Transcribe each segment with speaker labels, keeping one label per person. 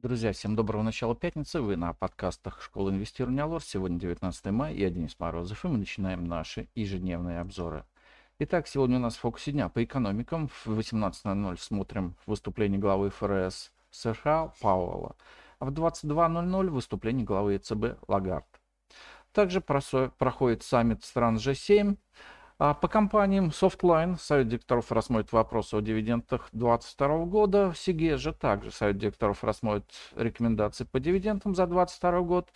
Speaker 1: Друзья, всем доброго начала пятницы. Вы на подкастах Школы инвестирования Лор. Сегодня 19 мая, я Денис Морозов, и мы начинаем наши ежедневные обзоры. Итак, сегодня у нас в фокусе дня по экономикам. В 18.00 смотрим выступление главы ФРС США Пауэлла, а в 22.00 выступление главы ЕЦБ Лагард. Также проходит саммит стран G7, а по компаниям Softline Совет директоров рассмотрит вопросы о дивидендах 2022 года. В СИГЕ же также Совет директоров рассмотрит рекомендации по дивидендам за 2022 год.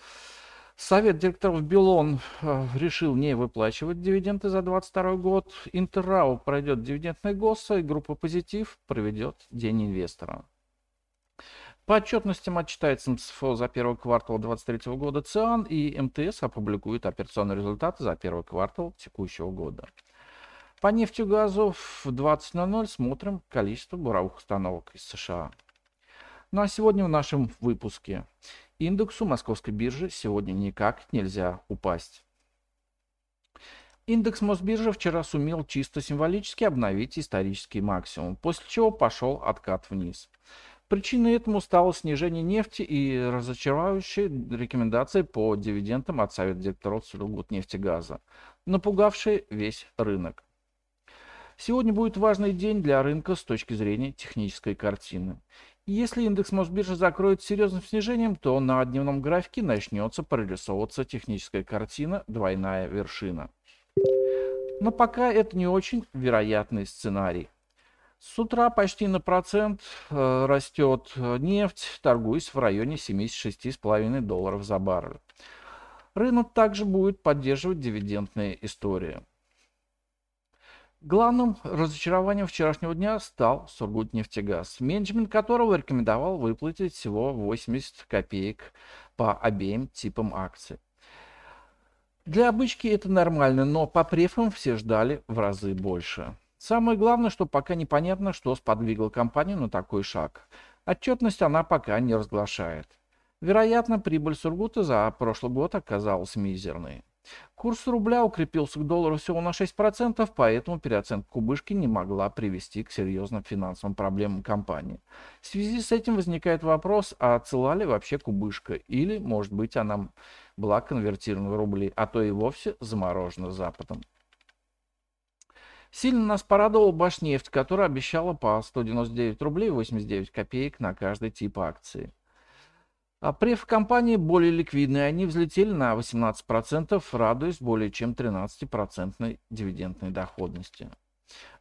Speaker 1: Совет директоров Билон э, решил не выплачивать дивиденды за 2022 год. Интеррау пройдет дивидендный ГОСа и группа Позитив проведет День инвестора. По отчетностям отчитается МСФО за первый квартал 2023 года ЦИАН и МТС опубликует операционные результаты за первый квартал текущего года. По нефти и газу в 20.00 смотрим количество буровых установок из США. Ну а сегодня в нашем выпуске. Индексу московской биржи сегодня никак нельзя упасть. Индекс Мосбиржи вчера сумел чисто символически обновить исторический максимум, после чего пошел откат вниз. Причиной этому стало снижение нефти и разочаровывающие рекомендации по дивидендам от Совета директоров Сургутнефтегаза, напугавшие весь рынок. Сегодня будет важный день для рынка с точки зрения технической картины. Если индекс Мосбиржи закроет серьезным снижением, то на дневном графике начнется прорисовываться техническая картина «двойная вершина». Но пока это не очень вероятный сценарий. С утра почти на процент э, растет э, нефть, торгуясь в районе 76,5 долларов за баррель. Рынок также будет поддерживать дивидендные истории. Главным разочарованием вчерашнего дня стал Сургутнефтегаз, менеджмент которого рекомендовал выплатить всего 80 копеек по обеим типам акций. Для обычки это нормально, но по префам все ждали в разы больше. Самое главное, что пока непонятно, что сподвигло компанию на такой шаг. Отчетность она пока не разглашает. Вероятно, прибыль Сургута за прошлый год оказалась мизерной. Курс рубля укрепился к доллару всего на 6%, поэтому переоценка кубышки не могла привести к серьезным финансовым проблемам компании. В связи с этим возникает вопрос, а цела ли вообще кубышка, или, может быть, она была конвертирована в рубли, а то и вовсе заморожена Западом. Сильно нас порадовала Башнефть, которая обещала по 199 рублей 89 копеек на каждый тип акции. А преф компании более ликвидные, они взлетели на 18%, радуясь более чем 13% дивидендной доходности.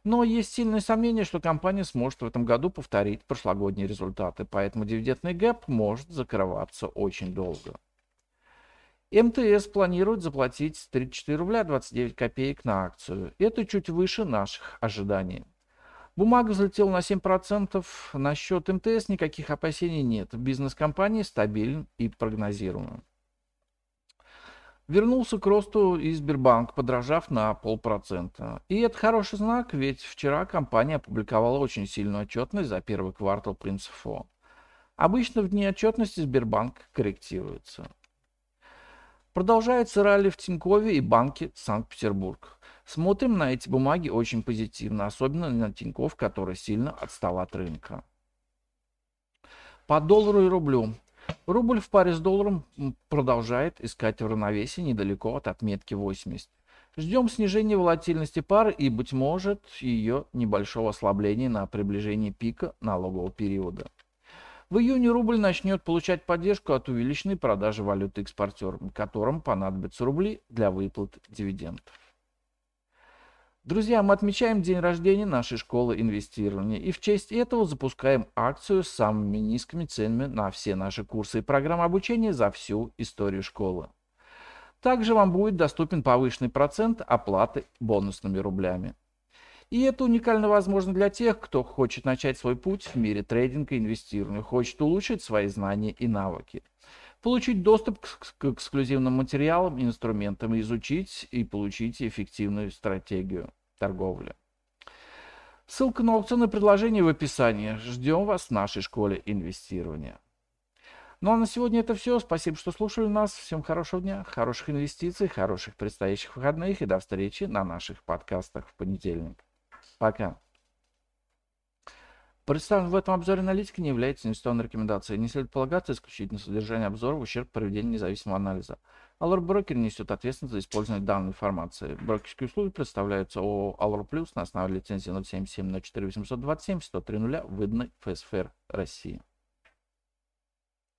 Speaker 1: Но есть сильное сомнение, что компания сможет в этом году повторить прошлогодние результаты, поэтому дивидендный гэп может закрываться очень долго. МТС планирует заплатить 34 рубля 29 копеек на акцию. Это чуть выше наших ожиданий. Бумага взлетела на 7%. На счет МТС никаких опасений нет. Бизнес компании стабилен и прогнозируем. Вернулся к росту и Сбербанк, подражав на полпроцента. И это хороший знак, ведь вчера компания опубликовала очень сильную отчетность за первый квартал Принцифо. Обычно в дни отчетности Сбербанк корректируется. Продолжается ралли в Тинькове и банке Санкт-Петербург. Смотрим на эти бумаги очень позитивно, особенно на Тиньков, который сильно отстал от рынка. По доллару и рублю. Рубль в паре с долларом продолжает искать равновесие недалеко от отметки 80. Ждем снижения волатильности пары и, быть может, ее небольшого ослабления на приближении пика налогового периода. В июне рубль начнет получать поддержку от увеличенной продажи валюты экспортерам, которым понадобятся рубли для выплат дивидендов. Друзья, мы отмечаем день рождения нашей школы инвестирования и в честь этого запускаем акцию с самыми низкими ценами на все наши курсы и программы обучения за всю историю школы. Также вам будет доступен повышенный процент оплаты бонусными рублями. И это уникально возможно для тех, кто хочет начать свой путь в мире трейдинга и инвестирования, хочет улучшить свои знания и навыки, получить доступ к, эксклюзивным материалам и инструментам, изучить и получить эффективную стратегию торговли. Ссылка на аукционное предложение в описании. Ждем вас в нашей школе инвестирования. Ну а на сегодня это все. Спасибо, что слушали нас. Всем хорошего дня, хороших инвестиций, хороших предстоящих выходных и до встречи на наших подкастах в понедельник. Пока. Представленная в этом обзоре аналитика не является инвестиционной рекомендацией. Не следует полагаться исключительно содержание обзора в ущерб проведению независимого анализа. Allure Broker несет ответственность за использование данной информации. Брокерские услуги представляются ООО Allure Plus на основе лицензии 077 04 827 103 выданной ФСФР России.